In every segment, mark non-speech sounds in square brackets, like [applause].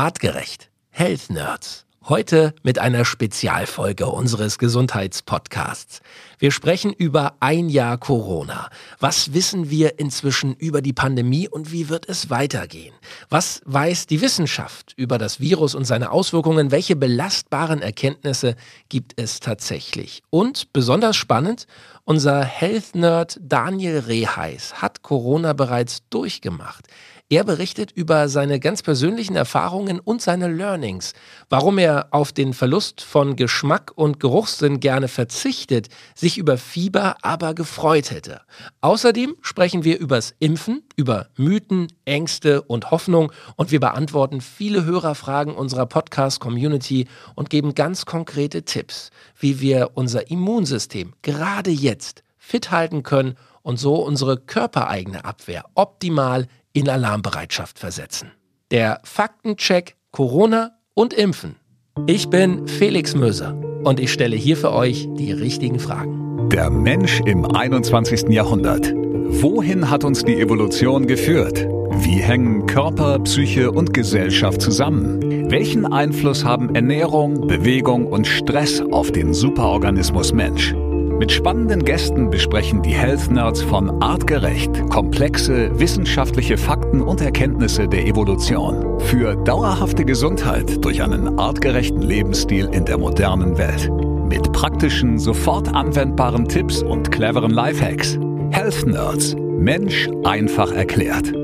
Artgerecht. Health Nerds. Heute mit einer Spezialfolge unseres Gesundheitspodcasts. Wir sprechen über ein Jahr Corona. Was wissen wir inzwischen über die Pandemie und wie wird es weitergehen? Was weiß die Wissenschaft über das Virus und seine Auswirkungen? Welche belastbaren Erkenntnisse gibt es tatsächlich? Und besonders spannend, unser Health Nerd Daniel Reheis hat Corona bereits durchgemacht. Er berichtet über seine ganz persönlichen Erfahrungen und seine Learnings, warum er auf den Verlust von Geschmack und Geruchssinn gerne verzichtet, sich über Fieber aber gefreut hätte. Außerdem sprechen wir übers Impfen, über Mythen, Ängste und Hoffnung und wir beantworten viele Hörerfragen unserer Podcast-Community und geben ganz konkrete Tipps, wie wir unser Immunsystem gerade jetzt fit halten können und so unsere körpereigene Abwehr optimal in Alarmbereitschaft versetzen. Der Faktencheck Corona und Impfen. Ich bin Felix Möser und ich stelle hier für euch die richtigen Fragen. Der Mensch im 21. Jahrhundert. Wohin hat uns die Evolution geführt? Wie hängen Körper, Psyche und Gesellschaft zusammen? Welchen Einfluss haben Ernährung, Bewegung und Stress auf den Superorganismus Mensch? Mit spannenden Gästen besprechen die Health Nerds von Artgerecht komplexe wissenschaftliche Fakten und Erkenntnisse der Evolution für dauerhafte Gesundheit durch einen artgerechten Lebensstil in der modernen Welt. Mit praktischen, sofort anwendbaren Tipps und cleveren Lifehacks. Health Nerds. Mensch einfach erklärt.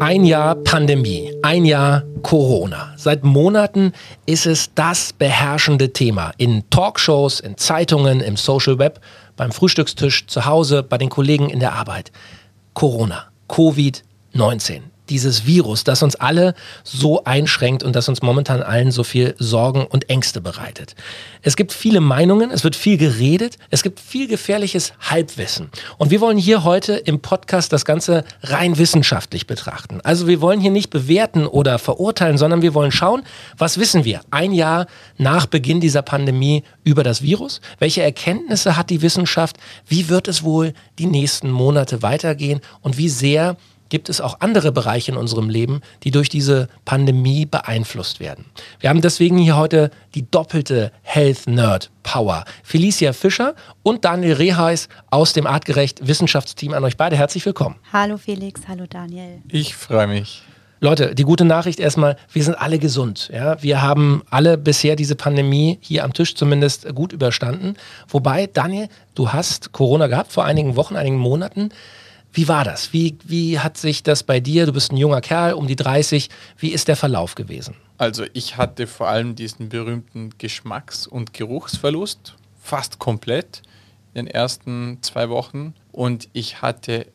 Ein Jahr Pandemie, ein Jahr Corona. Seit Monaten ist es das beherrschende Thema in Talkshows, in Zeitungen, im Social Web, beim Frühstückstisch, zu Hause, bei den Kollegen in der Arbeit. Corona, Covid-19 dieses Virus, das uns alle so einschränkt und das uns momentan allen so viel Sorgen und Ängste bereitet. Es gibt viele Meinungen, es wird viel geredet, es gibt viel gefährliches Halbwissen. Und wir wollen hier heute im Podcast das Ganze rein wissenschaftlich betrachten. Also wir wollen hier nicht bewerten oder verurteilen, sondern wir wollen schauen, was wissen wir ein Jahr nach Beginn dieser Pandemie über das Virus? Welche Erkenntnisse hat die Wissenschaft? Wie wird es wohl die nächsten Monate weitergehen? Und wie sehr gibt es auch andere Bereiche in unserem Leben, die durch diese Pandemie beeinflusst werden. Wir haben deswegen hier heute die doppelte Health Nerd Power. Felicia Fischer und Daniel Reheis aus dem Artgerecht Wissenschaftsteam an euch beide. Herzlich willkommen. Hallo Felix, hallo Daniel. Ich freue mich. Leute, die gute Nachricht erstmal, wir sind alle gesund. Ja? Wir haben alle bisher diese Pandemie hier am Tisch zumindest gut überstanden. Wobei, Daniel, du hast Corona gehabt vor einigen Wochen, einigen Monaten. Wie war das? Wie, wie hat sich das bei dir, du bist ein junger Kerl, um die 30, wie ist der Verlauf gewesen? Also ich hatte vor allem diesen berühmten Geschmacks- und Geruchsverlust, fast komplett in den ersten zwei Wochen und ich hatte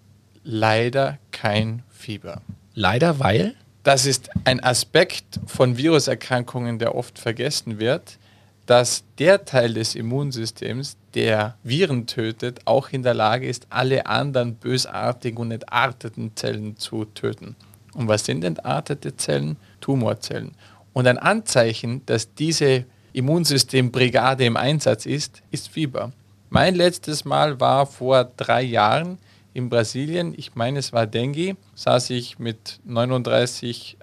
leider kein Fieber. Leider, weil? Das ist ein Aspekt von Viruserkrankungen, der oft vergessen wird dass der Teil des Immunsystems, der Viren tötet, auch in der Lage ist, alle anderen bösartigen und entarteten Zellen zu töten. Und was sind entartete Zellen? Tumorzellen. Und ein Anzeichen, dass diese Immunsystembrigade im Einsatz ist, ist Fieber. Mein letztes Mal war vor drei Jahren in Brasilien. Ich meine, es war Dengue. Saß ich mit 39,8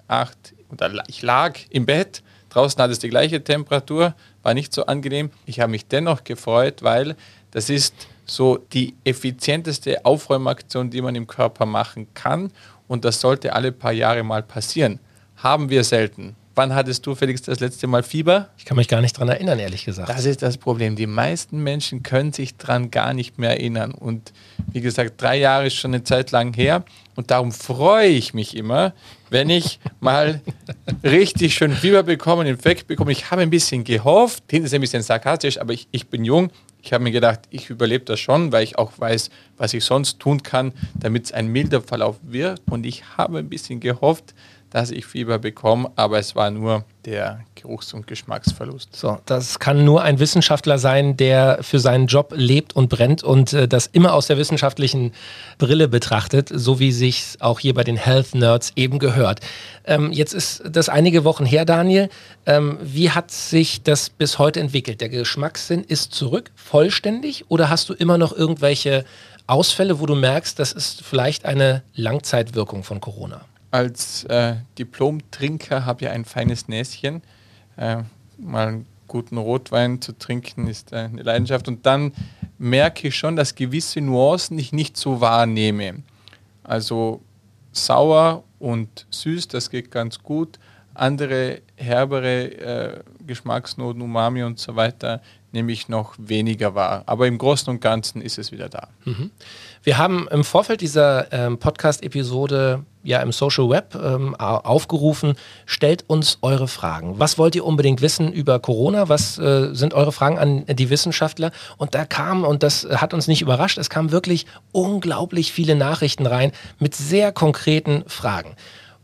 oder ich lag im Bett. Draußen hat es die gleiche Temperatur, war nicht so angenehm. Ich habe mich dennoch gefreut, weil das ist so die effizienteste Aufräumaktion, die man im Körper machen kann. Und das sollte alle paar Jahre mal passieren. Haben wir selten. Wann hattest du, Felix, das letzte Mal Fieber? Ich kann mich gar nicht daran erinnern, ehrlich gesagt. Das ist das Problem. Die meisten Menschen können sich daran gar nicht mehr erinnern. Und wie gesagt, drei Jahre ist schon eine Zeit lang her. Und darum freue ich mich immer, wenn ich mal richtig schön Fieber bekomme, einen Infekt bekomme. Ich habe ein bisschen gehofft, hinten ist ein bisschen sarkastisch, aber ich, ich bin jung. Ich habe mir gedacht, ich überlebe das schon, weil ich auch weiß, was ich sonst tun kann, damit es ein milder Verlauf wird. Und ich habe ein bisschen gehofft, dass ich Fieber bekomme, aber es war nur der Geruchs- und Geschmacksverlust. So, das kann nur ein Wissenschaftler sein, der für seinen Job lebt und brennt und äh, das immer aus der wissenschaftlichen Brille betrachtet, so wie sich auch hier bei den Health Nerds eben gehört. Ähm, jetzt ist das einige Wochen her, Daniel. Ähm, wie hat sich das bis heute entwickelt? Der Geschmackssinn ist zurück, vollständig, oder hast du immer noch irgendwelche Ausfälle, wo du merkst, das ist vielleicht eine Langzeitwirkung von Corona? Als äh, Diplom-Trinker habe ich ein feines Näschen. Äh, mal einen guten Rotwein zu trinken ist äh, eine Leidenschaft. Und dann merke ich schon, dass gewisse Nuancen ich nicht so wahrnehme. Also sauer und süß, das geht ganz gut. Andere herbere äh, Geschmacksnoten, Umami und so weiter, nehme ich noch weniger wahr. Aber im Großen und Ganzen ist es wieder da. Mhm. Wir haben im Vorfeld dieser ähm, Podcast-Episode ja im Social Web ähm, aufgerufen, stellt uns eure Fragen. Was wollt ihr unbedingt wissen über Corona? Was äh, sind eure Fragen an die Wissenschaftler? Und da kam, und das hat uns nicht überrascht, es kamen wirklich unglaublich viele Nachrichten rein mit sehr konkreten Fragen.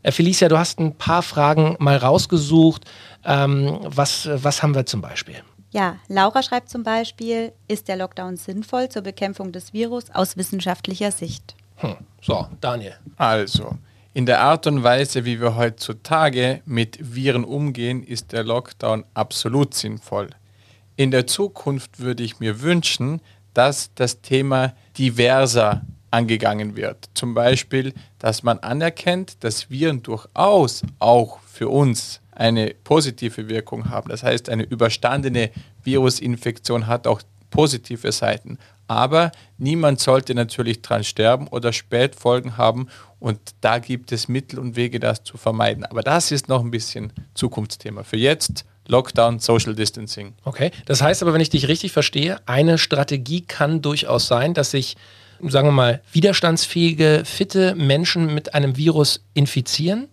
Äh, Felicia, du hast ein paar Fragen mal rausgesucht. Ähm, was, was haben wir zum Beispiel? Ja, Laura schreibt zum Beispiel, ist der Lockdown sinnvoll zur Bekämpfung des Virus aus wissenschaftlicher Sicht? Hm. So, Daniel. Also, in der Art und Weise, wie wir heutzutage mit Viren umgehen, ist der Lockdown absolut sinnvoll. In der Zukunft würde ich mir wünschen, dass das Thema diverser angegangen wird. Zum Beispiel, dass man anerkennt, dass Viren durchaus auch für uns eine positive Wirkung haben. Das heißt, eine überstandene Virusinfektion hat auch positive Seiten. Aber niemand sollte natürlich dran sterben oder Spätfolgen haben. Und da gibt es Mittel und Wege, das zu vermeiden. Aber das ist noch ein bisschen Zukunftsthema. Für jetzt Lockdown, Social Distancing. Okay, das heißt aber, wenn ich dich richtig verstehe, eine Strategie kann durchaus sein, dass sich, sagen wir mal, widerstandsfähige, fitte Menschen mit einem Virus infizieren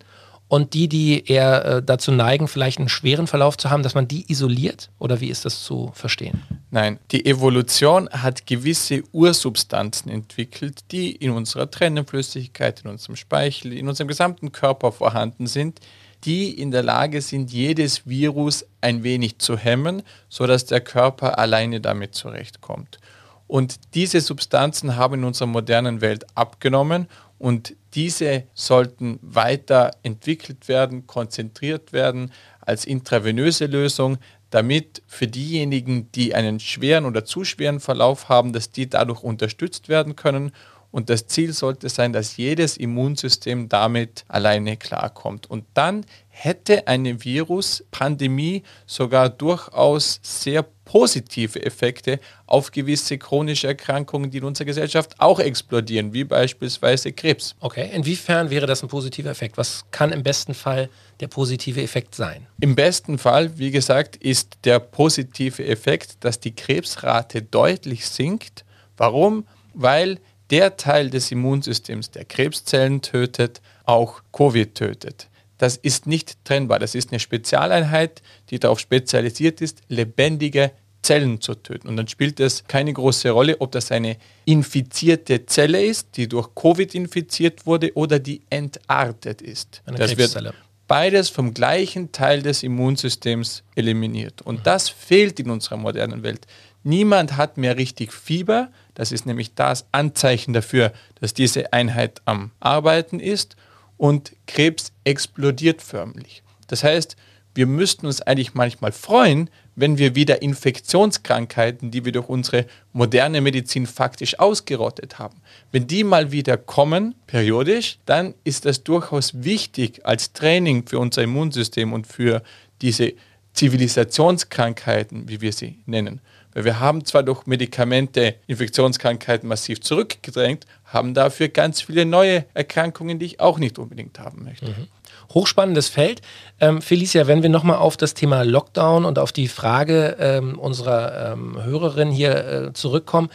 und die, die eher äh, dazu neigen, vielleicht einen schweren Verlauf zu haben, dass man die isoliert? Oder wie ist das zu verstehen? Nein, die Evolution hat gewisse Ursubstanzen entwickelt, die in unserer Trennenflüssigkeit, in unserem Speichel, in unserem gesamten Körper vorhanden sind, die in der Lage sind, jedes Virus ein wenig zu hemmen, sodass der Körper alleine damit zurechtkommt. Und diese Substanzen haben in unserer modernen Welt abgenommen und diese sollten weiter entwickelt werden, konzentriert werden als intravenöse Lösung, damit für diejenigen, die einen schweren oder zu schweren Verlauf haben, dass die dadurch unterstützt werden können. Und das Ziel sollte sein, dass jedes Immunsystem damit alleine klarkommt. Und dann hätte eine Viruspandemie sogar durchaus sehr positive Effekte auf gewisse chronische Erkrankungen, die in unserer Gesellschaft auch explodieren, wie beispielsweise Krebs. Okay, inwiefern wäre das ein positiver Effekt? Was kann im besten Fall der positive Effekt sein? Im besten Fall, wie gesagt, ist der positive Effekt, dass die Krebsrate deutlich sinkt. Warum? Weil der Teil des Immunsystems, der Krebszellen tötet, auch Covid tötet das ist nicht trennbar. Das ist eine Spezialeinheit, die darauf spezialisiert ist, lebendige Zellen zu töten. Und dann spielt es keine große Rolle, ob das eine infizierte Zelle ist, die durch Covid infiziert wurde oder die entartet ist. Eine das Krebszelle. wird beides vom gleichen Teil des Immunsystems eliminiert. Und das fehlt in unserer modernen Welt. Niemand hat mehr richtig Fieber. Das ist nämlich das Anzeichen dafür, dass diese Einheit am Arbeiten ist und Krebs explodiert förmlich. Das heißt, wir müssten uns eigentlich manchmal freuen, wenn wir wieder Infektionskrankheiten, die wir durch unsere moderne Medizin faktisch ausgerottet haben, wenn die mal wieder kommen, periodisch, dann ist das durchaus wichtig als Training für unser Immunsystem und für diese Zivilisationskrankheiten, wie wir sie nennen. Weil wir haben zwar durch Medikamente Infektionskrankheiten massiv zurückgedrängt, haben dafür ganz viele neue Erkrankungen, die ich auch nicht unbedingt haben möchte. Mhm. Hochspannendes Feld. Ähm, Felicia, wenn wir nochmal auf das Thema Lockdown und auf die Frage ähm, unserer ähm, Hörerin hier äh, zurückkommen,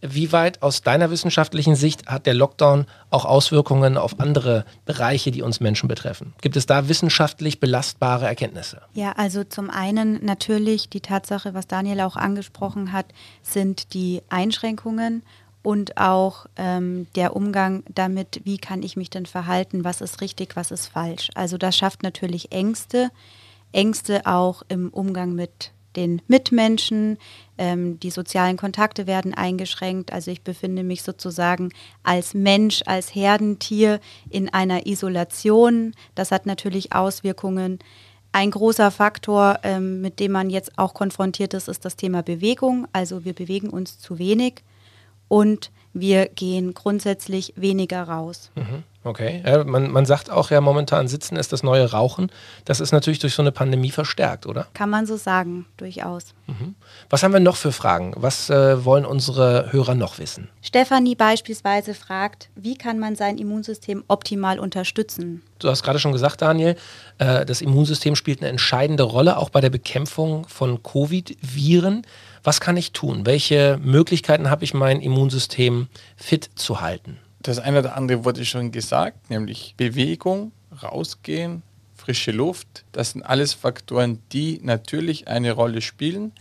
wie weit aus deiner wissenschaftlichen Sicht hat der Lockdown auch Auswirkungen auf andere Bereiche, die uns Menschen betreffen? Gibt es da wissenschaftlich belastbare Erkenntnisse? Ja, also zum einen natürlich die Tatsache, was Daniel auch angesprochen hat, sind die Einschränkungen und auch ähm, der Umgang damit, wie kann ich mich denn verhalten, was ist richtig, was ist falsch. Also das schafft natürlich Ängste, Ängste auch im Umgang mit den Mitmenschen, ähm, die sozialen Kontakte werden eingeschränkt. Also ich befinde mich sozusagen als Mensch, als Herdentier in einer Isolation. Das hat natürlich Auswirkungen. Ein großer Faktor, ähm, mit dem man jetzt auch konfrontiert ist, ist das Thema Bewegung. Also wir bewegen uns zu wenig und wir gehen grundsätzlich weniger raus. Mhm. Okay, ja, man, man sagt auch ja momentan, Sitzen ist das neue Rauchen. Das ist natürlich durch so eine Pandemie verstärkt, oder? Kann man so sagen, durchaus. Mhm. Was haben wir noch für Fragen? Was äh, wollen unsere Hörer noch wissen? Stefanie beispielsweise fragt, wie kann man sein Immunsystem optimal unterstützen? Du hast gerade schon gesagt, Daniel, äh, das Immunsystem spielt eine entscheidende Rolle auch bei der Bekämpfung von Covid-Viren. Was kann ich tun? Welche Möglichkeiten habe ich, mein Immunsystem fit zu halten? Das eine oder andere wurde schon gesagt, nämlich Bewegung, rausgehen, frische Luft. Das sind alles Faktoren, die natürlich eine Rolle spielen.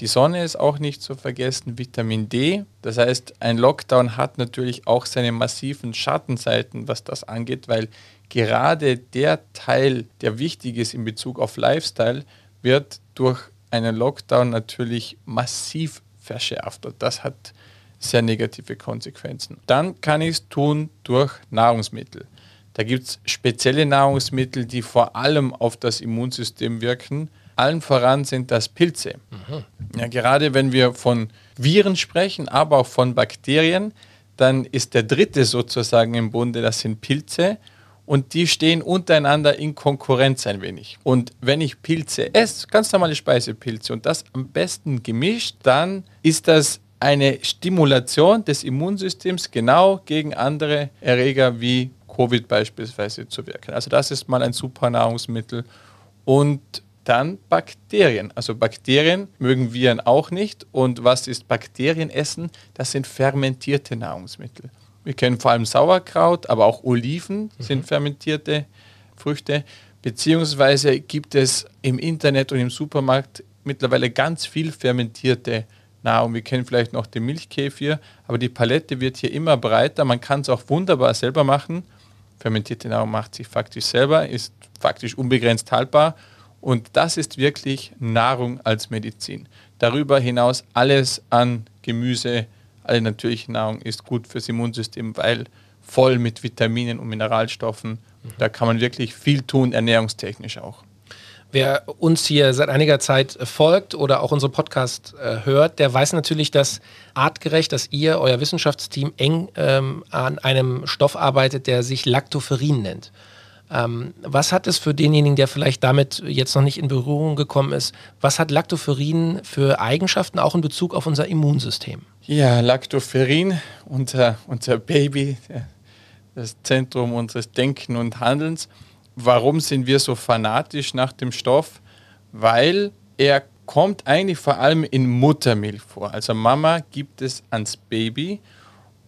Die Sonne ist auch nicht zu vergessen, Vitamin D. Das heißt, ein Lockdown hat natürlich auch seine massiven Schattenseiten, was das angeht, weil gerade der Teil, der wichtig ist in Bezug auf Lifestyle, wird durch einen Lockdown natürlich massiv verschärft. Und das hat sehr negative Konsequenzen. Dann kann ich es tun durch Nahrungsmittel. Da gibt es spezielle Nahrungsmittel, die vor allem auf das Immunsystem wirken. Allen voran sind das Pilze. Mhm. Ja, gerade wenn wir von Viren sprechen, aber auch von Bakterien, dann ist der dritte sozusagen im Bunde, das sind Pilze. Und die stehen untereinander in Konkurrenz ein wenig. Und wenn ich Pilze esse, ganz normale Speisepilze und das am besten gemischt, dann ist das eine Stimulation des Immunsystems genau gegen andere Erreger wie Covid beispielsweise zu wirken. Also das ist mal ein super Nahrungsmittel. Und dann Bakterien. Also Bakterien mögen Viren auch nicht. Und was ist Bakterienessen? Das sind fermentierte Nahrungsmittel. Wir kennen vor allem Sauerkraut, aber auch Oliven mhm. sind fermentierte Früchte. Beziehungsweise gibt es im Internet und im Supermarkt mittlerweile ganz viel fermentierte Nahrung. Wir kennen vielleicht noch den Milchkäfir, aber die Palette wird hier immer breiter. Man kann es auch wunderbar selber machen. Fermentierte Nahrung macht sich faktisch selber, ist faktisch unbegrenzt haltbar. Und das ist wirklich Nahrung als Medizin. Darüber hinaus alles an Gemüse, alle natürliche Nahrung ist gut fürs Immunsystem, weil voll mit Vitaminen und Mineralstoffen. Mhm. Da kann man wirklich viel tun, ernährungstechnisch auch. Wer uns hier seit einiger Zeit folgt oder auch unseren Podcast äh, hört, der weiß natürlich, dass artgerecht, dass ihr, euer Wissenschaftsteam eng ähm, an einem Stoff arbeitet, der sich Lactoferrin nennt. Ähm, was hat es für denjenigen, der vielleicht damit jetzt noch nicht in Berührung gekommen ist, was hat Lactoferrin für Eigenschaften auch in Bezug auf unser Immunsystem? Ja, Lactoferrin, unser, unser Baby, das Zentrum unseres Denken und Handelns. Warum sind wir so fanatisch nach dem Stoff? Weil er kommt eigentlich vor allem in Muttermilch vor. Also Mama gibt es ans Baby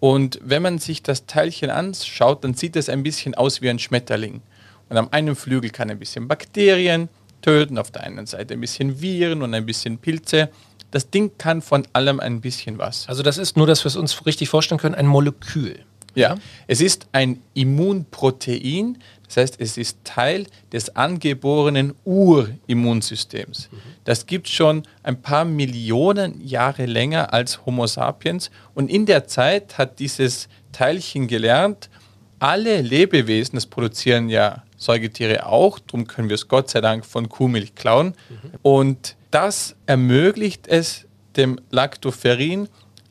und wenn man sich das Teilchen anschaut, dann sieht es ein bisschen aus wie ein Schmetterling. Und am einen Flügel kann ein bisschen Bakterien töten, auf der einen Seite ein bisschen Viren und ein bisschen Pilze. Das Ding kann von allem ein bisschen was. Also das ist nur, dass wir es uns richtig vorstellen können, ein Molekül. Ja, es ist ein Immunprotein, das heißt, es ist Teil des angeborenen Urimmunsystems. Das gibt schon ein paar Millionen Jahre länger als Homo sapiens. Und in der Zeit hat dieses Teilchen gelernt, alle Lebewesen, das produzieren ja Säugetiere auch, darum können wir es Gott sei Dank von Kuhmilch klauen. Mhm. Und das ermöglicht es dem Lactoferrin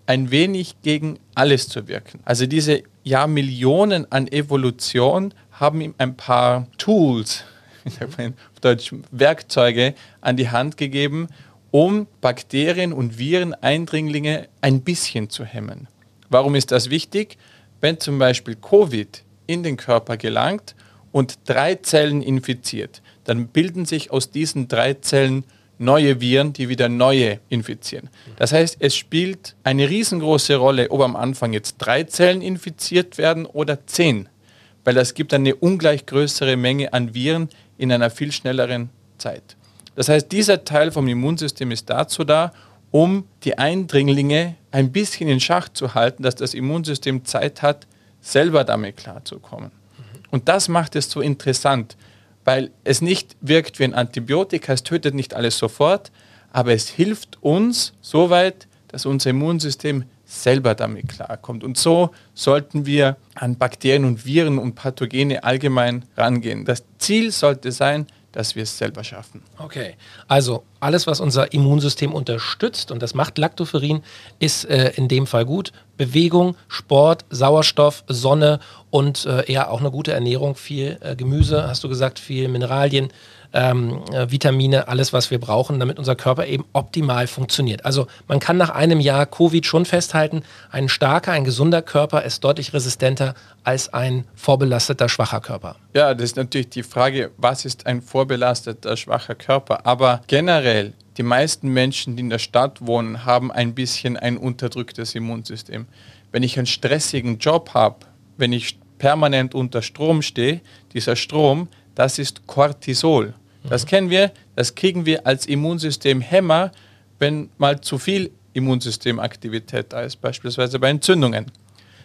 ein wenig gegen alles zu wirken. Also diese Jahrmillionen an Evolution haben ihm ein paar Tools, [laughs] auf Deutsch Werkzeuge, an die Hand gegeben, um Bakterien und Viren-Eindringlinge ein bisschen zu hemmen. Warum ist das wichtig? Wenn zum Beispiel Covid in den Körper gelangt und drei Zellen infiziert, dann bilden sich aus diesen drei Zellen neue Viren, die wieder neue infizieren. Das heißt, es spielt eine riesengroße Rolle, ob am Anfang jetzt drei Zellen infiziert werden oder zehn weil es gibt eine ungleich größere Menge an Viren in einer viel schnelleren Zeit. Das heißt, dieser Teil vom Immunsystem ist dazu da, um die Eindringlinge ein bisschen in Schach zu halten, dass das Immunsystem Zeit hat, selber damit klarzukommen. Und das macht es so interessant, weil es nicht wirkt wie ein Antibiotika, es tötet nicht alles sofort, aber es hilft uns so weit, dass unser Immunsystem selber damit klarkommt. Und so sollten wir an Bakterien und Viren und Pathogene allgemein rangehen. Das Ziel sollte sein, dass wir es selber schaffen. Okay, also alles, was unser Immunsystem unterstützt, und das macht Lactoferrin, ist äh, in dem Fall gut. Bewegung, Sport, Sauerstoff, Sonne und äh, eher auch eine gute Ernährung, viel äh, Gemüse, hast du gesagt, viel Mineralien, ähm, äh, Vitamine, alles, was wir brauchen, damit unser Körper eben optimal funktioniert. Also man kann nach einem Jahr Covid schon festhalten, ein starker, ein gesunder Körper ist deutlich resistenter als ein vorbelasteter, schwacher Körper. Ja, das ist natürlich die Frage, was ist ein vorbelasteter, schwacher Körper? Aber generell, die meisten Menschen, die in der Stadt wohnen, haben ein bisschen ein unterdrücktes Immunsystem. Wenn ich einen stressigen Job habe, wenn ich permanent unter Strom stehe, dieser Strom, das ist Cortisol. Das mhm. kennen wir, das kriegen wir als Immunsystemhemmer, wenn mal zu viel Immunsystemaktivität da ist, beispielsweise bei Entzündungen.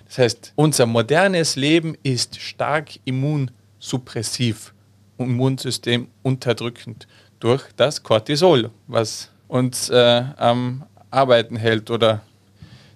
Das heißt, unser modernes Leben ist stark immunsuppressiv, Immunsystem unterdrückend durch das Cortisol, was uns äh, am Arbeiten hält oder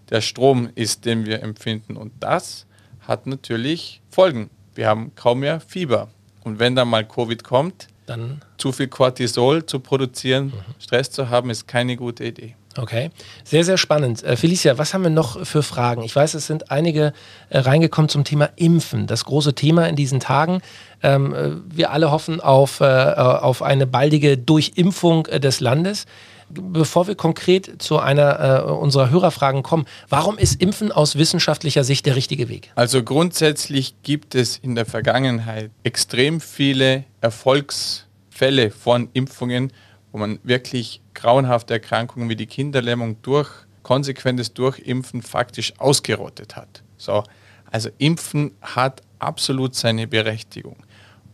der Strom ist, den wir empfinden. Und das hat natürlich Folgen. Wir haben kaum mehr Fieber. Und wenn dann mal Covid kommt, dann zu viel Cortisol zu produzieren, mhm. Stress zu haben, ist keine gute Idee. Okay, sehr, sehr spannend. Äh, Felicia, was haben wir noch für Fragen? Ich weiß, es sind einige äh, reingekommen zum Thema Impfen, das große Thema in diesen Tagen. Ähm, äh, wir alle hoffen auf, auf eine baldige Durchimpfung des Landes. Bevor wir konkret zu einer äh, unserer Hörerfragen kommen, warum ist Impfen aus wissenschaftlicher Sicht der richtige Weg? Also grundsätzlich gibt es in der Vergangenheit extrem viele Erfolgsfälle von Impfungen, wo man wirklich grauenhafte Erkrankungen wie die Kinderlähmung durch konsequentes Durchimpfen faktisch ausgerottet hat. So, also Impfen hat absolut seine Berechtigung.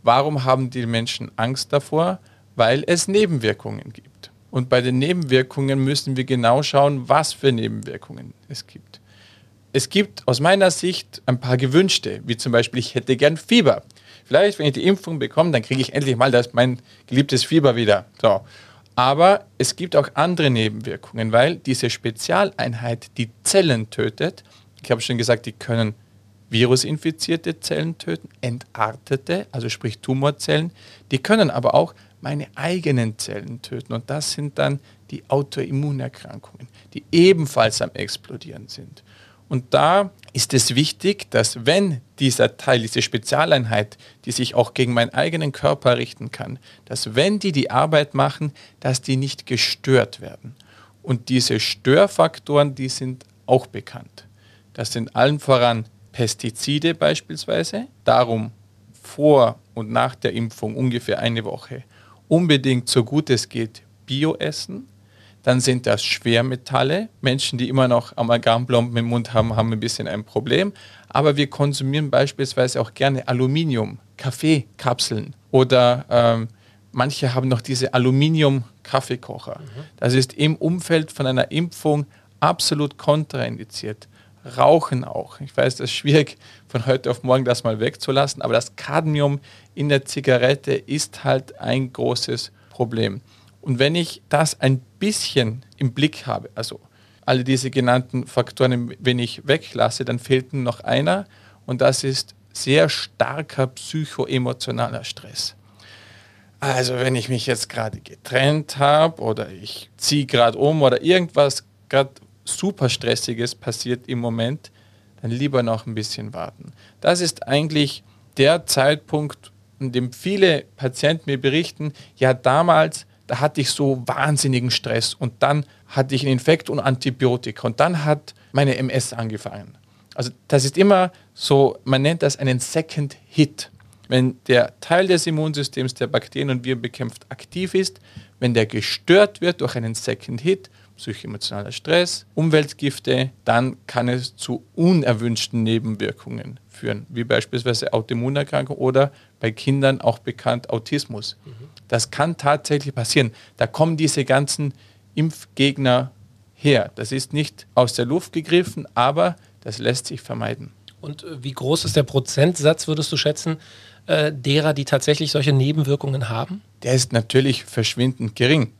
Warum haben die Menschen Angst davor? Weil es Nebenwirkungen gibt. Und bei den Nebenwirkungen müssen wir genau schauen, was für Nebenwirkungen es gibt. Es gibt aus meiner Sicht ein paar gewünschte, wie zum Beispiel, ich hätte gern Fieber. Vielleicht, wenn ich die Impfung bekomme, dann kriege ich endlich mal das, mein geliebtes Fieber wieder. So. Aber es gibt auch andere Nebenwirkungen, weil diese Spezialeinheit die Zellen tötet. Ich habe schon gesagt, die können virusinfizierte Zellen töten, entartete, also sprich Tumorzellen. Die können aber auch meine eigenen Zellen töten. Und das sind dann die Autoimmunerkrankungen, die ebenfalls am Explodieren sind. Und da ist es wichtig, dass wenn dieser Teil, diese Spezialeinheit, die sich auch gegen meinen eigenen Körper richten kann, dass wenn die die Arbeit machen, dass die nicht gestört werden. Und diese Störfaktoren, die sind auch bekannt. Das sind allen voran Pestizide beispielsweise. Darum vor und nach der Impfung ungefähr eine Woche unbedingt so gut es geht Bio essen. Dann sind das Schwermetalle. Menschen, die immer noch Amalgamplomben im Mund haben, haben ein bisschen ein Problem. Aber wir konsumieren beispielsweise auch gerne Aluminium, Kaffeekapseln oder ähm, manche haben noch diese Aluminium-Kaffeekocher. Mhm. Das ist im Umfeld von einer Impfung absolut kontraindiziert. Rauchen auch. Ich weiß, das ist schwierig, von heute auf morgen das mal wegzulassen, aber das Cadmium in der Zigarette ist halt ein großes Problem. Und wenn ich das ein bisschen im Blick habe, also alle diese genannten Faktoren, wenn ich weglasse, dann fehlt noch einer und das ist sehr starker psychoemotionaler Stress. Also wenn ich mich jetzt gerade getrennt habe oder ich ziehe gerade um oder irgendwas gerade super stressiges passiert im Moment, dann lieber noch ein bisschen warten. Das ist eigentlich der Zeitpunkt, in dem viele Patienten mir berichten, ja damals, da hatte ich so wahnsinnigen Stress und dann hatte ich einen Infekt und Antibiotika und dann hat meine MS angefangen. Also das ist immer so, man nennt das einen Second Hit. Wenn der Teil des Immunsystems der Bakterien und Viren bekämpft aktiv ist, wenn der gestört wird durch einen Second Hit, psychoemotionaler Stress, Umweltgifte, dann kann es zu unerwünschten Nebenwirkungen führen, wie beispielsweise Autoimmunerkrankung oder bei Kindern auch bekannt Autismus. Mhm. Das kann tatsächlich passieren. Da kommen diese ganzen Impfgegner her. Das ist nicht aus der Luft gegriffen, aber das lässt sich vermeiden. Und äh, wie groß ist der Prozentsatz, würdest du schätzen, äh, derer, die tatsächlich solche Nebenwirkungen haben? Der ist natürlich verschwindend gering.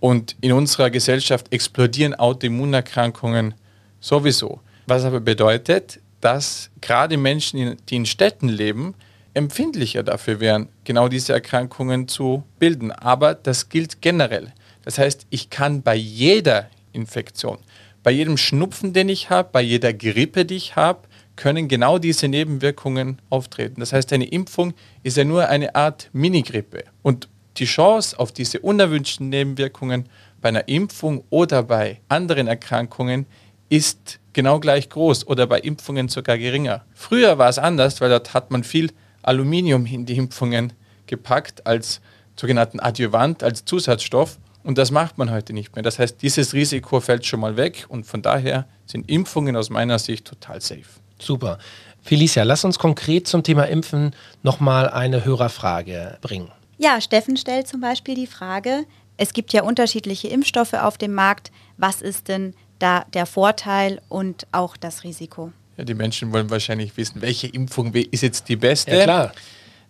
Und in unserer Gesellschaft explodieren Autoimmunerkrankungen sowieso. Was aber bedeutet, dass gerade Menschen, die in Städten leben, empfindlicher dafür wären, genau diese Erkrankungen zu bilden. Aber das gilt generell. Das heißt, ich kann bei jeder Infektion, bei jedem Schnupfen, den ich habe, bei jeder Grippe, die ich habe, können genau diese Nebenwirkungen auftreten. Das heißt, eine Impfung ist ja nur eine Art Minigrippe. Und die Chance auf diese unerwünschten Nebenwirkungen bei einer Impfung oder bei anderen Erkrankungen ist genau gleich groß oder bei Impfungen sogar geringer. Früher war es anders, weil dort hat man viel Aluminium in die Impfungen gepackt als sogenannten Adjuvant, als Zusatzstoff. Und das macht man heute nicht mehr. Das heißt, dieses Risiko fällt schon mal weg und von daher sind Impfungen aus meiner Sicht total safe. Super. Felicia, lass uns konkret zum Thema Impfen nochmal eine Hörerfrage bringen. Ja, Steffen stellt zum Beispiel die Frage, es gibt ja unterschiedliche Impfstoffe auf dem Markt. Was ist denn da der Vorteil und auch das Risiko? Ja, die Menschen wollen wahrscheinlich wissen, welche Impfung ist jetzt die beste. Ja, klar.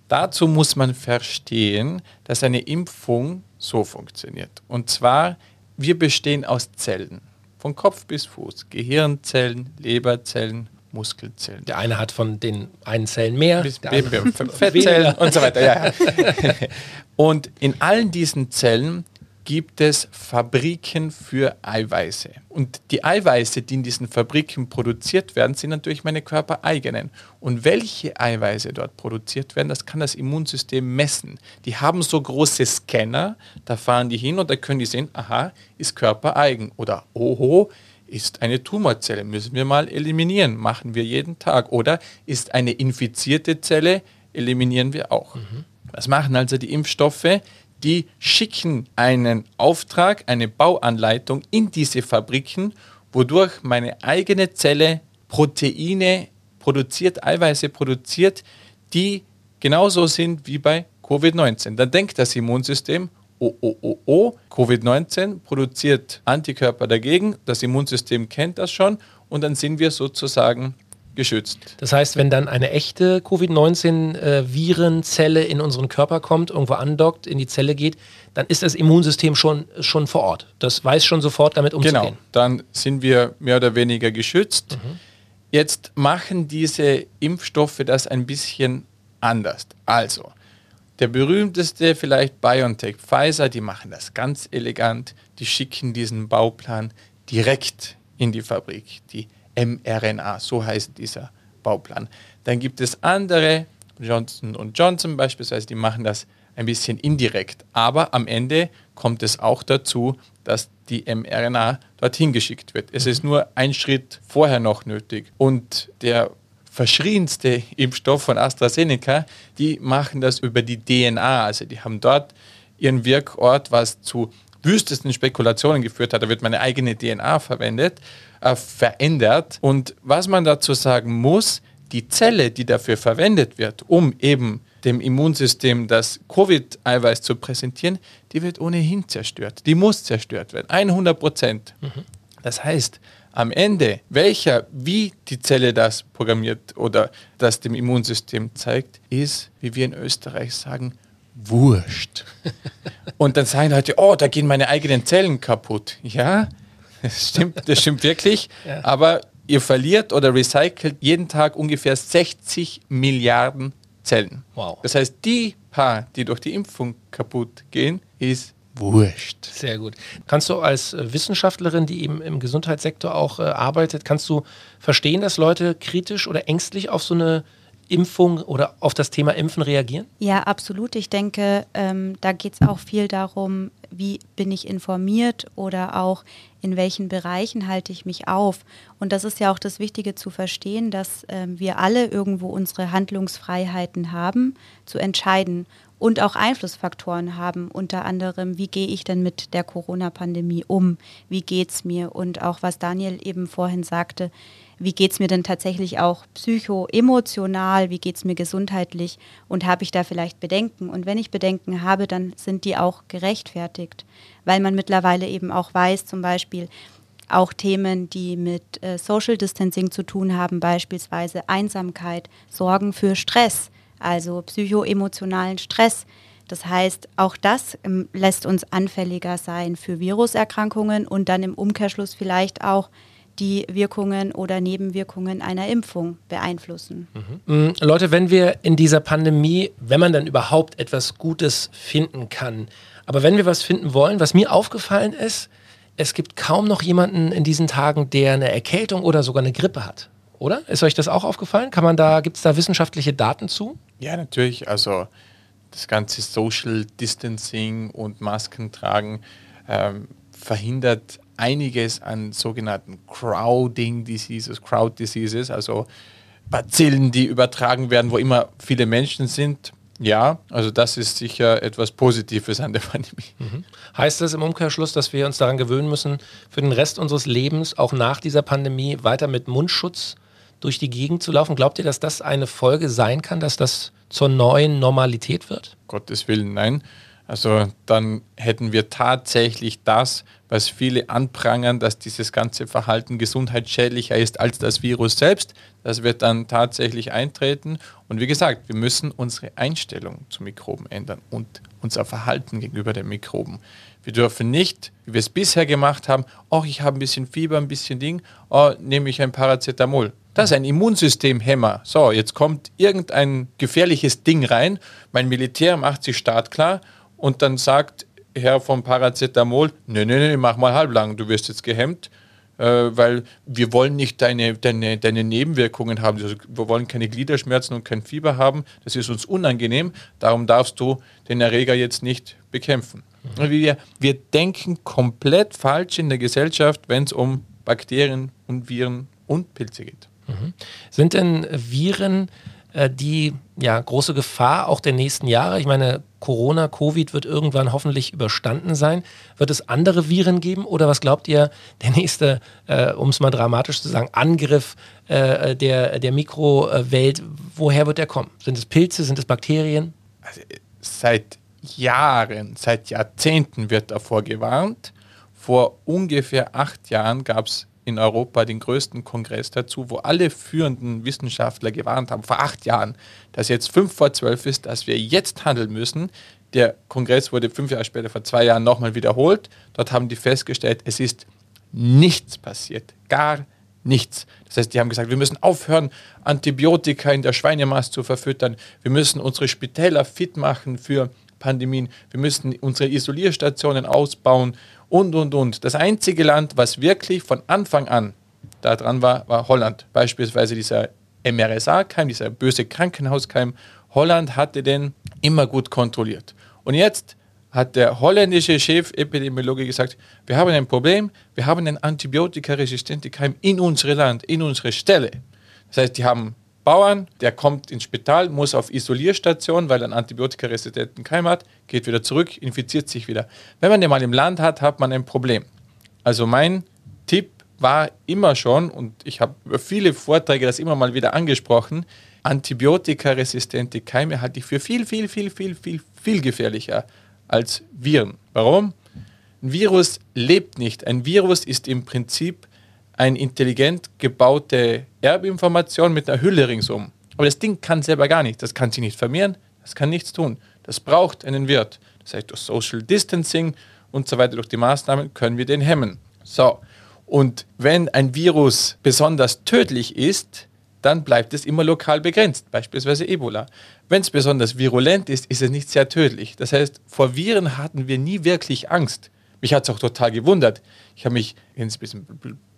Dazu muss man verstehen, dass eine Impfung so funktioniert. Und zwar, wir bestehen aus Zellen. Von Kopf bis Fuß. Gehirnzellen, Leberzellen, Muskelzellen. Der eine hat von den einen Zellen mehr, bis Fettzellen und so weiter. Ja. [laughs] und in allen diesen Zellen gibt es Fabriken für Eiweiße. Und die Eiweiße, die in diesen Fabriken produziert werden, sind natürlich meine körpereigenen. Und welche Eiweiße dort produziert werden, das kann das Immunsystem messen. Die haben so große Scanner, da fahren die hin und da können die sehen, aha, ist körpereigen. Oder oho, ist eine Tumorzelle, müssen wir mal eliminieren, machen wir jeden Tag. Oder ist eine infizierte Zelle, eliminieren wir auch. Mhm. Was machen also die Impfstoffe? Die schicken einen Auftrag, eine Bauanleitung in diese Fabriken, wodurch meine eigene Zelle Proteine produziert, Eiweiße produziert, die genauso sind wie bei Covid-19. Dann denkt das Immunsystem, oh, oh, oh, oh, Covid-19 produziert Antikörper dagegen, das Immunsystem kennt das schon und dann sind wir sozusagen geschützt. Das heißt, wenn dann eine echte Covid-19-Virenzelle äh, in unseren Körper kommt, irgendwo andockt, in die Zelle geht, dann ist das Immunsystem schon, schon vor Ort. Das weiß schon sofort, damit umzugehen. Genau, dann sind wir mehr oder weniger geschützt. Mhm. Jetzt machen diese Impfstoffe das ein bisschen anders. Also, der berühmteste vielleicht BioNTech, Pfizer, die machen das ganz elegant. Die schicken diesen Bauplan direkt in die Fabrik. Die mRNA, so heißt dieser Bauplan. Dann gibt es andere, Johnson Johnson beispielsweise, die machen das ein bisschen indirekt. Aber am Ende kommt es auch dazu, dass die mRNA dorthin geschickt wird. Es ist nur ein Schritt vorher noch nötig. Und der verschrienste Impfstoff von AstraZeneca, die machen das über die DNA. Also die haben dort ihren Wirkort, was zu wüstesten Spekulationen geführt hat. Da wird meine eigene DNA verwendet äh, verändert. Und was man dazu sagen muss, die Zelle, die dafür verwendet wird, um eben dem Immunsystem das Covid-Eiweiß zu präsentieren, die wird ohnehin zerstört. Die muss zerstört werden. 100 Prozent. Mhm. Das heißt, am Ende, welcher, wie die Zelle das programmiert oder das dem Immunsystem zeigt, ist, wie wir in Österreich sagen, wurscht. Und dann sagen Leute, oh, da gehen meine eigenen Zellen kaputt. Ja, das stimmt, das stimmt wirklich. [laughs] Ja. Aber ihr verliert oder recycelt jeden Tag ungefähr 60 Milliarden Zellen. Wow. Das heißt, die paar, die durch die Impfung kaputt gehen, ist wurscht. Sehr gut. Kannst du als äh, Wissenschaftlerin, die eben im Gesundheitssektor auch äh, arbeitet, kannst du verstehen, dass Leute kritisch oder ängstlich auf so eine Impfung oder auf das Thema Impfen reagieren? Ja, absolut. Ich denke, ähm, da geht es auch viel darum, wie bin ich informiert oder auch in welchen Bereichen halte ich mich auf. Und das ist ja auch das Wichtige zu verstehen, dass ähm, wir alle irgendwo unsere Handlungsfreiheiten haben, zu entscheiden und auch Einflussfaktoren haben, unter anderem, wie gehe ich denn mit der Corona-Pandemie um, wie geht es mir und auch was Daniel eben vorhin sagte, wie geht es mir denn tatsächlich auch psycho-emotional, wie geht es mir gesundheitlich und habe ich da vielleicht Bedenken? Und wenn ich Bedenken habe, dann sind die auch gerechtfertigt, weil man mittlerweile eben auch weiß, zum Beispiel auch Themen, die mit äh, Social Distancing zu tun haben, beispielsweise Einsamkeit, Sorgen für Stress, also psycho-emotionalen Stress. Das heißt, auch das ähm, lässt uns anfälliger sein für Viruserkrankungen und dann im Umkehrschluss vielleicht auch die Wirkungen oder Nebenwirkungen einer Impfung beeinflussen. Mhm. Leute, wenn wir in dieser Pandemie, wenn man dann überhaupt etwas Gutes finden kann, aber wenn wir was finden wollen, was mir aufgefallen ist, es gibt kaum noch jemanden in diesen Tagen, der eine Erkältung oder sogar eine Grippe hat. Oder? Ist euch das auch aufgefallen? Kann man da, gibt es da wissenschaftliche Daten zu? Ja, natürlich. Also das ganze Social Distancing und Masken tragen ähm, verhindert einiges an sogenannten Crowding Diseases, Crowd Diseases, also Bazillen, die übertragen werden, wo immer viele Menschen sind. Ja, also das ist sicher etwas Positives an der [laughs] Pandemie. Mhm. Heißt das im Umkehrschluss, dass wir uns daran gewöhnen müssen, für den Rest unseres Lebens, auch nach dieser Pandemie, weiter mit Mundschutz durch die Gegend zu laufen? Glaubt ihr, dass das eine Folge sein kann, dass das zur neuen Normalität wird? Gottes Willen, nein. Also dann hätten wir tatsächlich das, was viele anprangern, dass dieses ganze Verhalten gesundheitsschädlicher ist als das Virus selbst. Das wird dann tatsächlich eintreten. Und wie gesagt, wir müssen unsere Einstellung zu Mikroben ändern und unser Verhalten gegenüber den Mikroben. Wir dürfen nicht, wie wir es bisher gemacht haben, oh, ich habe ein bisschen Fieber, ein bisschen Ding, oh, nehme ich ein Paracetamol. Das ist ein Immunsystemhemmer. So, jetzt kommt irgendein gefährliches Ding rein, mein Militär macht sich startklar und dann sagt Herr vom Paracetamol, nee, nee, nee, mach mal halblang, du wirst jetzt gehemmt, äh, weil wir wollen nicht deine, deine, deine Nebenwirkungen haben. Also wir wollen keine Gliederschmerzen und kein Fieber haben. Das ist uns unangenehm. Darum darfst du den Erreger jetzt nicht bekämpfen. Mhm. Wir, wir denken komplett falsch in der Gesellschaft, wenn es um Bakterien und Viren und Pilze geht. Mhm. Sind denn Viren die ja, große Gefahr auch der nächsten Jahre? Ich meine, Corona, Covid wird irgendwann hoffentlich überstanden sein. Wird es andere Viren geben oder was glaubt ihr, der nächste, äh, um es mal dramatisch zu sagen, Angriff äh, der, der Mikrowelt, woher wird der kommen? Sind es Pilze, sind es Bakterien? Also, seit Jahren, seit Jahrzehnten wird davor gewarnt. Vor ungefähr acht Jahren gab es in Europa den größten Kongress dazu, wo alle führenden Wissenschaftler gewarnt haben, vor acht Jahren, dass jetzt fünf vor zwölf ist, dass wir jetzt handeln müssen. Der Kongress wurde fünf Jahre später, vor zwei Jahren, nochmal wiederholt. Dort haben die festgestellt, es ist nichts passiert, gar nichts. Das heißt, die haben gesagt, wir müssen aufhören, Antibiotika in der Schweinemast zu verfüttern. Wir müssen unsere Spitäler fit machen für Pandemien. Wir müssen unsere Isolierstationen ausbauen und, und, und. Das einzige Land, was wirklich von Anfang an da dran war, war Holland. Beispielsweise dieser MRSA-Keim, dieser böse Krankenhauskeim. Holland hatte den immer gut kontrolliert. Und jetzt hat der holländische Chef-Epidemiologe gesagt, wir haben ein Problem, wir haben einen antibiotikaresistenten Keim in unserem Land, in unserer Stelle. Das heißt, die haben Bauern, der kommt ins Spital, muss auf Isolierstation, weil er einen antibiotikaresistenten Keim hat, geht wieder zurück, infiziert sich wieder. Wenn man den mal im Land hat, hat man ein Problem. Also mein Tipp war immer schon, und ich habe über viele Vorträge das immer mal wieder angesprochen, antibiotikaresistente Keime halte ich für viel, viel, viel, viel, viel, viel gefährlicher als Viren. Warum? Ein Virus lebt nicht. Ein Virus ist im Prinzip eine intelligent gebaute Erbinformation mit einer Hülle ringsum. Aber das Ding kann selber gar nichts. Das kann sich nicht vermehren, das kann nichts tun. Das braucht einen Wirt. Das heißt, durch Social Distancing und so weiter, durch die Maßnahmen können wir den hemmen. So, und wenn ein Virus besonders tödlich ist, dann bleibt es immer lokal begrenzt, beispielsweise Ebola. Wenn es besonders virulent ist, ist es nicht sehr tödlich. Das heißt, vor Viren hatten wir nie wirklich Angst. Mich hat es auch total gewundert. Ich habe mich, jetzt ein bisschen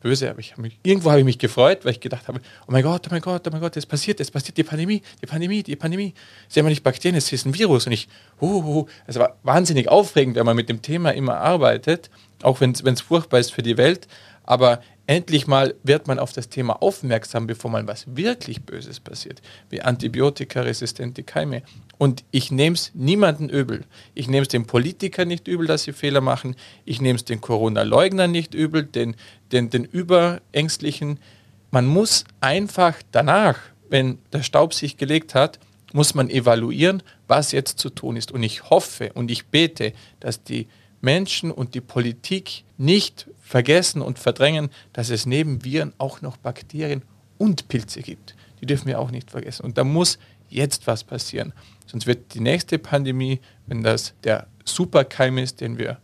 böse, aber ich mich, irgendwo habe ich mich gefreut, weil ich gedacht habe, oh mein Gott, oh mein Gott, oh mein Gott, es passiert, es passiert, die Pandemie, die Pandemie, die Pandemie. Es ist ja nicht Bakterien, es ist ein Virus. Und ich, uh, es war wahnsinnig aufregend, wenn man mit dem Thema immer arbeitet, auch wenn es furchtbar ist für die Welt. Aber endlich mal wird man auf das Thema aufmerksam, bevor mal was wirklich Böses passiert, wie antibiotikaresistente Keime. Und ich nehme es niemanden übel. Ich nehme es den Politikern nicht übel, dass sie Fehler machen. Ich nehme es den Corona-Leugnern nicht übel, den, den, den Überängstlichen. Man muss einfach danach, wenn der Staub sich gelegt hat, muss man evaluieren, was jetzt zu tun ist. Und ich hoffe und ich bete, dass die Menschen und die Politik nicht vergessen und verdrängen, dass es neben Viren auch noch Bakterien und Pilze gibt. Die dürfen wir auch nicht vergessen. Und da muss jetzt was passieren. Sonst wird die nächste Pandemie, wenn das der Superkeim ist, den wir,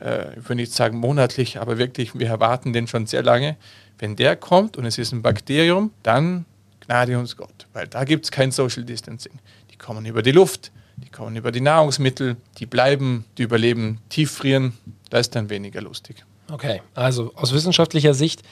äh, ich würde nicht sagen monatlich, aber wirklich, wir erwarten den schon sehr lange, Wenn der kommt und es ist ein Bakterium, dann gnade uns Gott, weil da gibt es kein Social Distancing. Die kommen über die Luft, die kommen über die Nahrungsmittel, die bleiben, die überleben, tieffrieren, da ist dann weniger lustig. Okay, also aus wissenschaftlicher Sicht,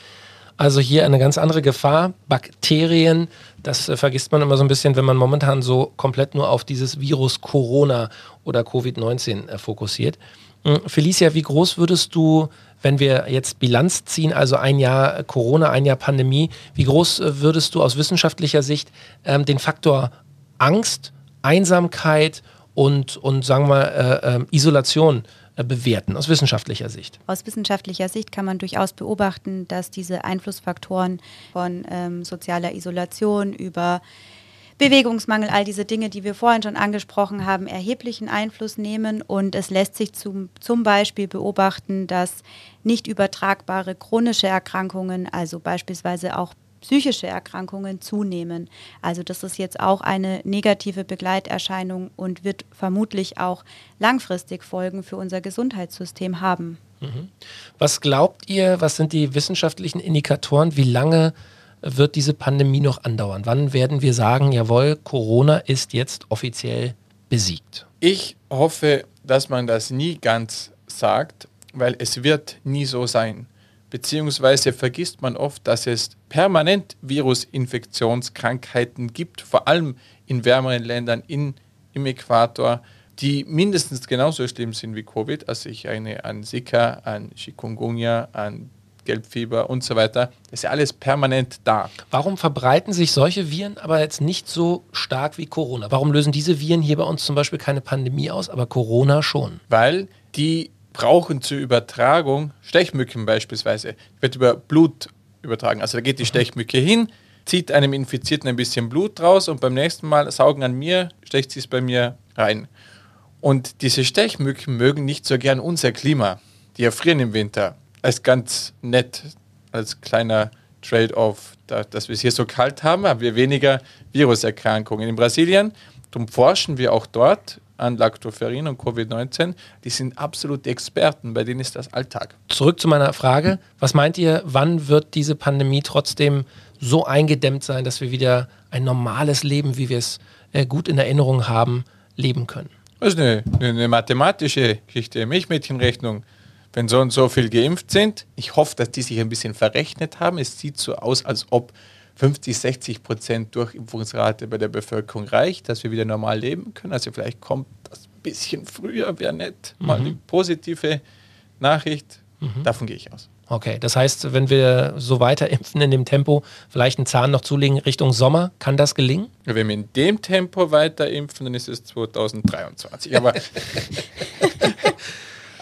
also hier eine ganz andere Gefahr. Bakterien, das äh, vergisst man immer so ein bisschen, wenn man momentan so komplett nur auf dieses Virus Corona oder Covid-19 äh, fokussiert. Hm, Felicia, wie groß würdest du, wenn wir jetzt Bilanz ziehen, also ein Jahr Corona, ein Jahr Pandemie, wie groß äh, würdest du aus wissenschaftlicher Sicht ähm, den Faktor Angst, Einsamkeit und, und sagen wir äh, äh, Isolation bewerten aus wissenschaftlicher Sicht? Aus wissenschaftlicher Sicht kann man durchaus beobachten, dass diese Einflussfaktoren von ähm, sozialer Isolation über Bewegungsmangel, all diese Dinge, die wir vorhin schon angesprochen haben, erheblichen Einfluss nehmen. Und es lässt sich zum, zum Beispiel beobachten, dass nicht übertragbare chronische Erkrankungen, also beispielsweise auch psychische Erkrankungen zunehmen. Also das ist jetzt auch eine negative Begleiterscheinung und wird vermutlich auch langfristig Folgen für unser Gesundheitssystem haben. Mhm. Was glaubt ihr, was sind die wissenschaftlichen Indikatoren, wie lange wird diese Pandemie noch andauern? Wann werden wir sagen, jawohl, Corona ist jetzt offiziell besiegt? Ich hoffe, dass man das nie ganz sagt, weil es wird nie so sein beziehungsweise vergisst man oft, dass es permanent Virusinfektionskrankheiten gibt, vor allem in wärmeren Ländern in, im Äquator, die mindestens genauso schlimm sind wie Covid. Also ich eine an Zika, an Chikungunya, an Gelbfieber und so weiter. Das ist ja alles permanent da. Warum verbreiten sich solche Viren aber jetzt nicht so stark wie Corona? Warum lösen diese Viren hier bei uns zum Beispiel keine Pandemie aus, aber Corona schon? Weil die brauchen zur Übertragung, Stechmücken beispielsweise, wird über Blut übertragen. Also da geht die. Stechmücke hin, zieht einem Infizierten ein bisschen Blut raus und beim nächsten Mal saugen an mir, stecht sie es bei mir rein. Und diese Stechmücken mögen nicht so gern unser Klima. Die erfrieren im Winter. Als ganz nett, als kleiner Trade-off, da, dass wir es hier so kalt haben, haben wir weniger Viruserkrankungen. In Brasilien, darum forschen wir auch dort an Lactoferrin und Covid-19, die sind absolute Experten, bei denen ist das Alltag. Zurück zu meiner Frage, was meint ihr, wann wird diese Pandemie trotzdem so eingedämmt sein, dass wir wieder ein normales Leben, wie wir es äh, gut in Erinnerung haben, leben können? Das ist eine, eine mathematische Geschichte, Milchmädchenrechnung. Wenn so und so viel geimpft sind, ich hoffe, dass die sich ein bisschen verrechnet haben. Es sieht so aus, als ob 50, 60 Prozent Durchimpfungsrate bei der Bevölkerung reicht, dass wir wieder normal leben können. Also vielleicht kommt das ein bisschen früher, wäre nett. Mal mhm. die positive Nachricht. Mhm. Davon gehe ich aus. Okay, das heißt, wenn wir so weiter impfen in dem Tempo, vielleicht einen Zahn noch zulegen Richtung Sommer, kann das gelingen? Wenn wir in dem Tempo weiter impfen, dann ist es 2023. Aber [laughs]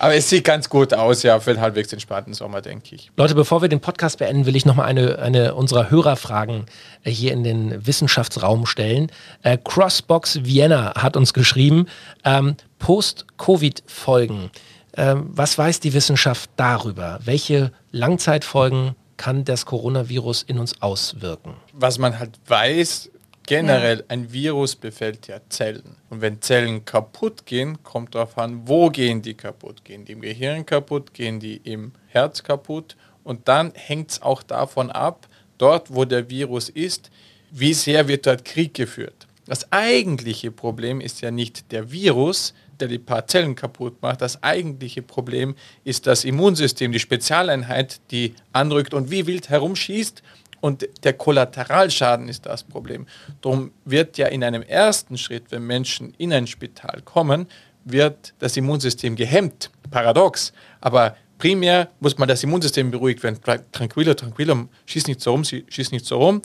Aber es sieht ganz gut aus, ja, für einen halbwegs entspannten Sommer, denke ich. Leute, bevor wir den Podcast beenden, will ich nochmal eine, eine unserer Hörerfragen äh, hier in den Wissenschaftsraum stellen. Äh, Crossbox Vienna hat uns geschrieben, ähm, Post-Covid-Folgen. Ähm, was weiß die Wissenschaft darüber? Welche Langzeitfolgen kann das Coronavirus in uns auswirken? Was man halt weiß, Generell, ja. ein Virus befällt ja Zellen. Und wenn Zellen kaputt gehen, kommt darauf an, wo gehen die kaputt? Gehen die im Gehirn kaputt? Gehen die im Herz kaputt? Und dann hängt es auch davon ab, dort, wo der Virus ist, wie sehr wird dort Krieg geführt. Das eigentliche Problem ist ja nicht der Virus, der die paar Zellen kaputt macht. Das eigentliche Problem ist das Immunsystem, die Spezialeinheit, die anrückt und wie wild herumschießt und der Kollateralschaden ist das Problem. Darum wird ja in einem ersten Schritt, wenn Menschen in ein Spital kommen, wird das Immunsystem gehemmt. Paradox. Aber primär muss man das Immunsystem beruhigt werden. Tranquilo, tranquilo, schieß nicht so rum, schieß nicht so rum.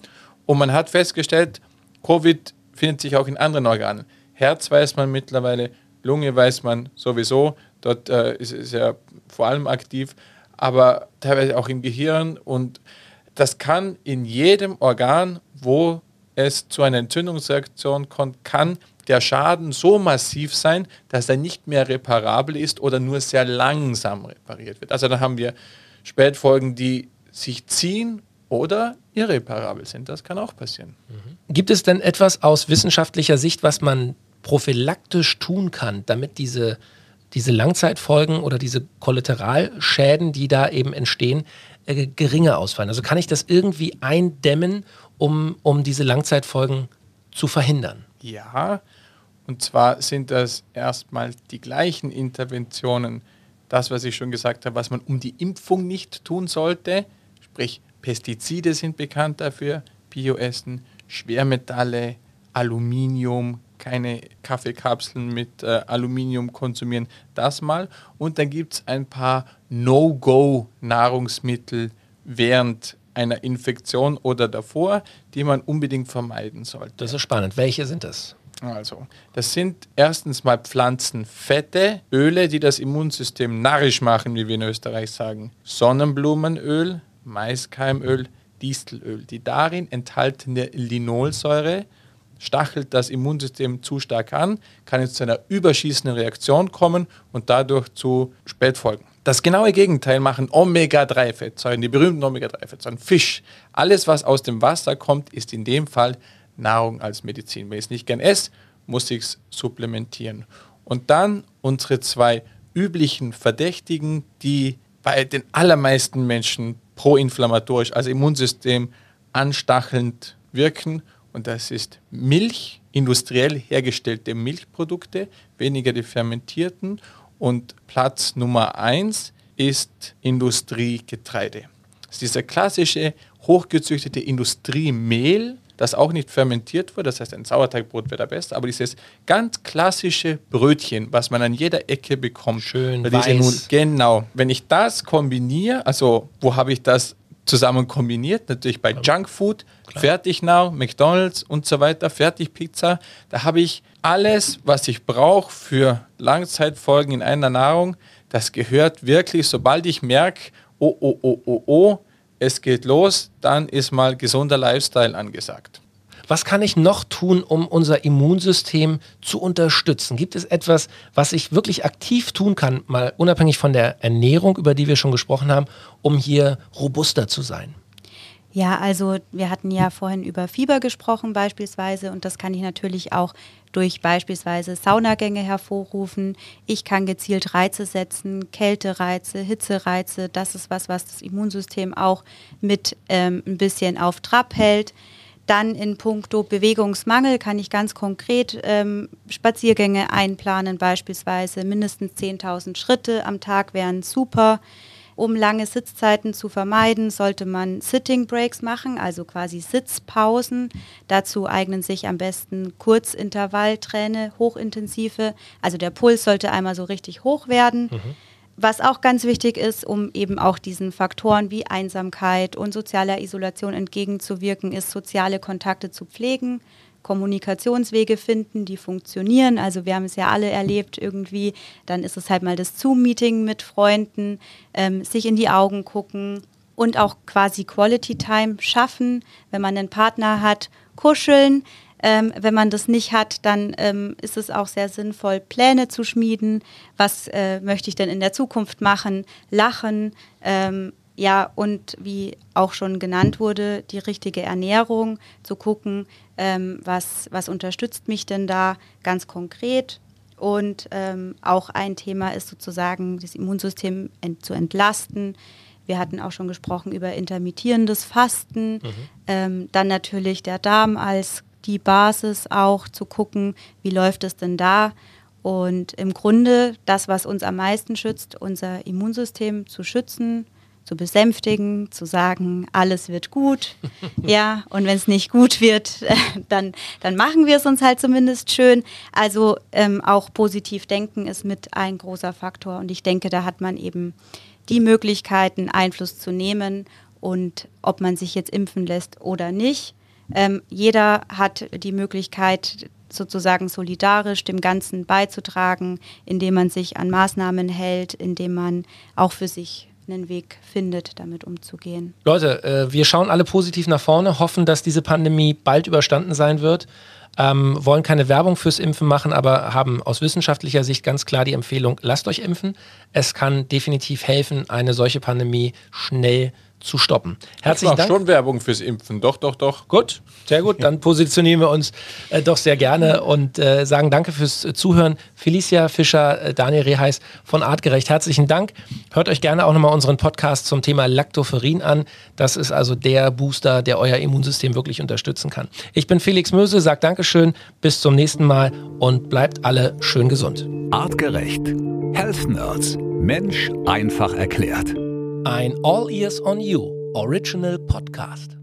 Und man hat festgestellt, Covid findet sich auch in anderen Organen. Herz weiß man mittlerweile, Lunge weiß man sowieso, dort äh, ist es ja vor allem aktiv, aber teilweise auch im Gehirn und das kann in jedem Organ, wo es zu einer Entzündungsreaktion kommt, kann der Schaden so massiv sein, dass er nicht mehr reparabel ist oder nur sehr langsam repariert wird. Also da haben wir Spätfolgen, die sich ziehen oder irreparabel sind. Das kann auch passieren. Mhm. Gibt es denn etwas aus wissenschaftlicher Sicht, was man prophylaktisch tun kann, damit diese, diese Langzeitfolgen oder diese Kollateralschäden, die da eben entstehen, äh, geringer ausfallen? Also kann ich das irgendwie eindämmen, um, um diese Langzeitfolgen zu verhindern? Ja, und zwar sind das erstmal die gleichen Interventionen, das, was ich schon gesagt habe, was man um die Impfung nicht tun sollte, sprich Pestizide sind bekannt dafür, Bioessen, Schwermetalle, Aluminium, keine Kaffeekapseln mit äh, Aluminium konsumieren, das mal. Und dann gibt es ein paar No-Go-Nahrungsmittel während einer Infektion oder davor, die man unbedingt vermeiden sollte. Das ist spannend. Welche sind das? Also, das sind erstens mal Pflanzenfette, Öle, die das Immunsystem narrisch machen, wie wir in Österreich sagen. Sonnenblumenöl, Maiskeimöl, Distelöl. Die darin enthaltene Linolsäure stachelt das Immunsystem zu stark an, kann es zu einer überschießenden Reaktion kommen und dadurch zu Spätfolgen. Das genaue Gegenteil machen Omega-3-Fettsäuren, die berühmten Omega-3-Fettsäuren, Fisch. Alles, was aus dem Wasser kommt, ist in dem Fall Nahrung als Medizin. Wenn ich es nicht gern esse, muss ich es supplementieren. Und dann unsere zwei üblichen Verdächtigen, die bei den allermeisten Menschen proinflammatorisch, also Immunsystem anstachelnd wirken und das ist Milch, industriell hergestellte Milchprodukte, weniger die fermentierten. Und Platz Nummer eins ist Industriegetreide. Das ist dieser klassische hochgezüchtete Industriemehl, das auch nicht fermentiert wird, das heißt ein Sauerteigbrot wäre der beste, aber dieses ganz klassische Brötchen, was man an jeder Ecke bekommt. Schön weiß. Nun, genau. Wenn ich das kombiniere, also wo habe ich das zusammen kombiniert, natürlich bei Junkfood, Fertignahrung, McDonalds und so weiter, Fertigpizza. Da habe ich alles, was ich brauche für Langzeitfolgen in einer Nahrung. Das gehört wirklich, sobald ich merke, oh, oh, oh, oh, oh, es geht los, dann ist mal gesunder Lifestyle angesagt. Was kann ich noch tun, um unser Immunsystem zu unterstützen? Gibt es etwas, was ich wirklich aktiv tun kann, mal unabhängig von der Ernährung, über die wir schon gesprochen haben, um hier robuster zu sein? Ja, also wir hatten ja vorhin über Fieber gesprochen beispielsweise und das kann ich natürlich auch durch beispielsweise Saunagänge hervorrufen. Ich kann gezielt Reize setzen, Kältereize, Hitzereize. Das ist was, was das Immunsystem auch mit ähm, ein bisschen auf Trab hält. Dann in puncto Bewegungsmangel kann ich ganz konkret ähm, Spaziergänge einplanen, beispielsweise mindestens 10.000 Schritte am Tag wären super. Um lange Sitzzeiten zu vermeiden, sollte man Sitting Breaks machen, also quasi Sitzpausen. Dazu eignen sich am besten Kurzintervallträne, hochintensive. Also der Puls sollte einmal so richtig hoch werden. Mhm. Was auch ganz wichtig ist, um eben auch diesen Faktoren wie Einsamkeit und sozialer Isolation entgegenzuwirken, ist soziale Kontakte zu pflegen, Kommunikationswege finden, die funktionieren. Also wir haben es ja alle erlebt irgendwie, dann ist es halt mal das Zoom-Meeting mit Freunden, ähm, sich in die Augen gucken und auch quasi Quality Time schaffen, wenn man einen Partner hat, kuscheln. Ähm, wenn man das nicht hat, dann ähm, ist es auch sehr sinnvoll, Pläne zu schmieden. Was äh, möchte ich denn in der Zukunft machen? Lachen. Ähm, ja, und wie auch schon genannt wurde, die richtige Ernährung, zu gucken, ähm, was, was unterstützt mich denn da ganz konkret. Und ähm, auch ein Thema ist sozusagen, das Immunsystem ent zu entlasten. Wir hatten auch schon gesprochen über intermittierendes Fasten. Mhm. Ähm, dann natürlich der Darm als die Basis auch zu gucken, wie läuft es denn da. Und im Grunde das, was uns am meisten schützt, unser Immunsystem zu schützen, zu besänftigen, zu sagen, alles wird gut. [laughs] ja, und wenn es nicht gut wird, [laughs] dann, dann machen wir es uns halt zumindest schön. Also ähm, auch positiv denken ist mit ein großer Faktor. Und ich denke, da hat man eben die Möglichkeiten, Einfluss zu nehmen und ob man sich jetzt impfen lässt oder nicht. Ähm, jeder hat die Möglichkeit, sozusagen solidarisch dem Ganzen beizutragen, indem man sich an Maßnahmen hält, indem man auch für sich einen Weg findet, damit umzugehen. Leute, äh, wir schauen alle positiv nach vorne, hoffen, dass diese Pandemie bald überstanden sein wird. Ähm, wollen keine Werbung fürs Impfen machen, aber haben aus wissenschaftlicher Sicht ganz klar die Empfehlung, lasst euch impfen. Es kann definitiv helfen, eine solche Pandemie schnell zu stoppen. Herzlichen ich Dank. schon Werbung fürs Impfen. Doch, doch, doch. Gut, sehr gut. Dann [laughs] positionieren wir uns äh, doch sehr gerne und äh, sagen Danke fürs äh, Zuhören. Felicia Fischer, äh, Daniel Reheis von Artgerecht, herzlichen Dank. Hört euch gerne auch nochmal unseren Podcast zum Thema Lactoferrin an. Das ist also der Booster, der euer Immunsystem wirklich unterstützen kann. Ich bin Felix Möse, sagt Dankeschön, bis zum nächsten Mal und bleibt alle schön gesund. Artgerecht. Health Nerds. Mensch einfach erklärt. Ein All Ears on You Original Podcast.